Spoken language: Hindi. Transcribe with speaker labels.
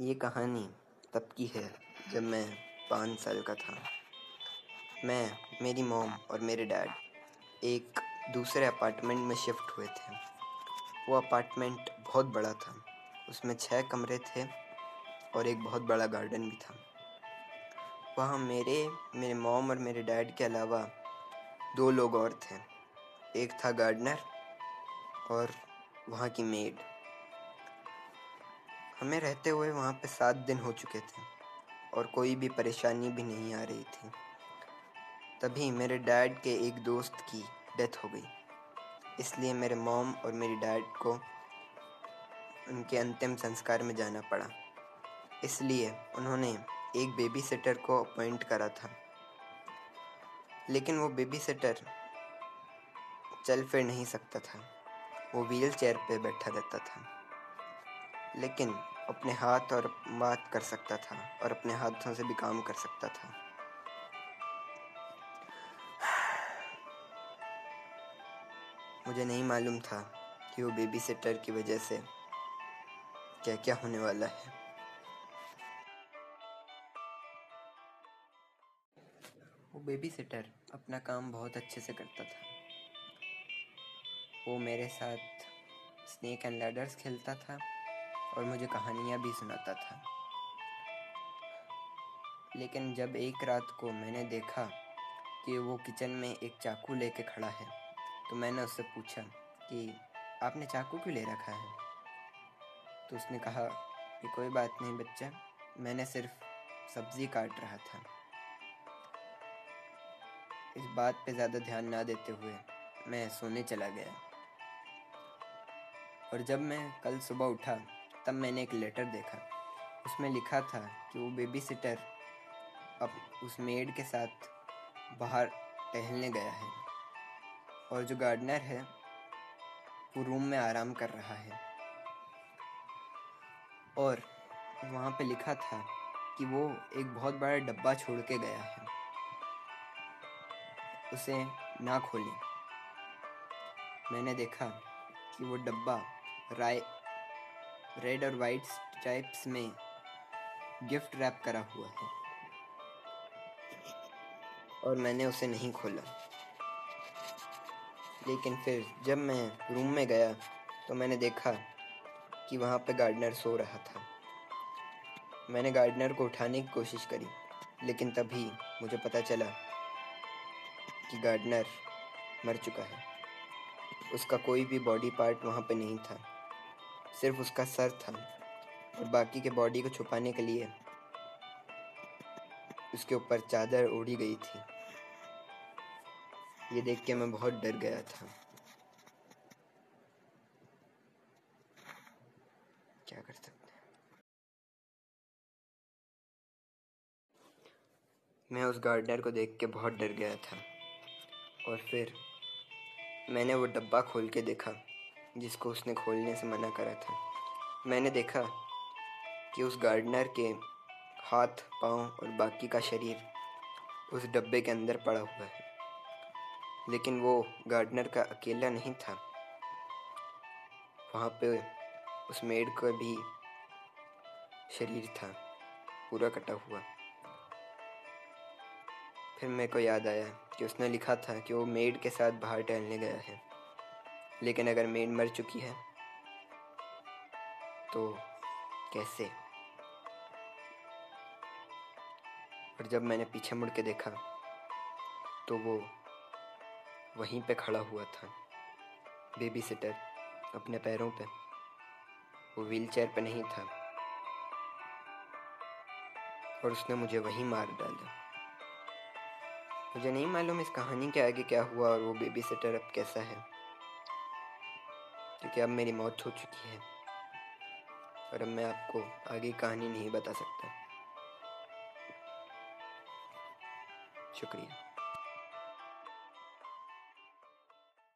Speaker 1: ये कहानी तब की है जब मैं पाँच साल का था। मैं, मेरी मॉम और मेरे डैड एक दूसरे अपार्टमेंट में शिफ्ट हुए थे। वो अपार्टमेंट बहुत बड़ा था। उसमें छः कमरे थे और एक बहुत बड़ा गार्डन भी था। वहाँ मेरे मेरे मॉम और मेरे डैड के अलावा दो लोग और थे। एक था गार्डनर और वहाँ की मेड। हमें रहते हुए वहाँ पे सात दिन हो चुके थे और कोई भी परेशानी भी नहीं आ रही थी। तभी मेरे डैड के एक दोस्त की डेथ हो गई। इसलिए मेरे मॉम और मेरी डैड को उनके अंतिम संस्कार में जाना पड़ा। इसलिए उन्होंने एक बेबी सिटर को अपॉइंट करा था। लेकिन वो बेबी सिटर चल फिर नहीं सकता था। वो व्हील चेयर पर बैठा रहता था। लेकिन अपने हाथ और बात कर सकता था और अपने हाथों से भी काम कर सकता था। मुझे नहीं मालूम था कि वो बेबी सिटर की वजह से क्या क्या होने वाला है। वो बेबी सिटर अपना काम बहुत अच्छे से करता था। वो मेरे साथ स्नेक एंड लैडर्स खेलता था। और मुझे कहानियाँ भी सुनाता था। लेकिन जब एक रात को मैंने देखा कि वो किचन में एक चाकू लेके खड़ा है तो मैंने उससे पूछा कि, आपने चाकू क्यों ले रखा है? तो उसने कहा कि, कोई बात नहीं बच्चा, मैंने सिर्फ़ सब्ज़ी काट रहा था। इस बात पे ज़्यादा ध्यान ना देते हुए मैं सोने चला गया। और जब मैं कल सुबह उठा तब मैंने एक लेटर देखा। उसमें लिखा था कि वो बेबी सिटर अब उस मेड के साथ बाहर टहलने गया है और जो गार्डनर है, वो रूम में आराम कर रहा है। और वहाँ पे लिखा था कि वो एक बहुत बड़ा डब्बा छोड़ के गया है। उसे ना खोलें। मैंने देखा कि वो डब्बा राय रेड और वाइट स्ट्राइप्स में गिफ्ट रैप करा हुआ है और मैंने उसे नहीं खोला। लेकिन फिर जब मैं रूम में गया तो मैंने देखा कि वहाँ पे गार्डनर सो रहा था। मैंने गार्डनर को उठाने की कोशिश करी, लेकिन तभी मुझे पता चला कि गार्डनर मर चुका है। उसका कोई भी बॉडी पार्ट वहाँ पे नहीं था। सिर्फ़ उसका सर था और बाकी के बॉडी को छुपाने के लिए उसके ऊपर चादर ओढ़ी गई थी। ये देख के मैं बहुत डर गया था। क्या कर सकते हैं? मैं उस गार्डनर को देख के बहुत डर गया था और फिर मैंने वो डब्बा खोल के देखा। जिसको उसने खोलने से मना करा था। मैंने देखा कि उस गार्डनर के हाथ, पाँव और बाकी का शरीर उस डब्बे के अंदर पड़ा हुआ है। लेकिन वो गार्डनर का अकेला नहीं था। वहाँ पे उस मेड का भी शरीर था, पूरा कटा हुआ। फिर मेरे को याद आया कि उसने लिखा था कि वो मेड के साथ बाहर टहलने गया है। लेकिन अगर मेड मर चुकी है तो कैसे? और जब मैंने पीछे मुड़ के देखा तो वो वहीं पे खड़ा हुआ था बेबी सिटर अपने पैरों पे। वो व्हील चेयर पर नहीं था। और उसने मुझे वहीं मार डाला। मुझे नहीं मालूम इस कहानी के आगे क्या हुआ और वो बेबी सिटर अब कैसा है। क्योंकि अब मेरी मौत हो चुकी है। और अब मैं आपको आगे कहानी नहीं बता सकता। शुक्रिया।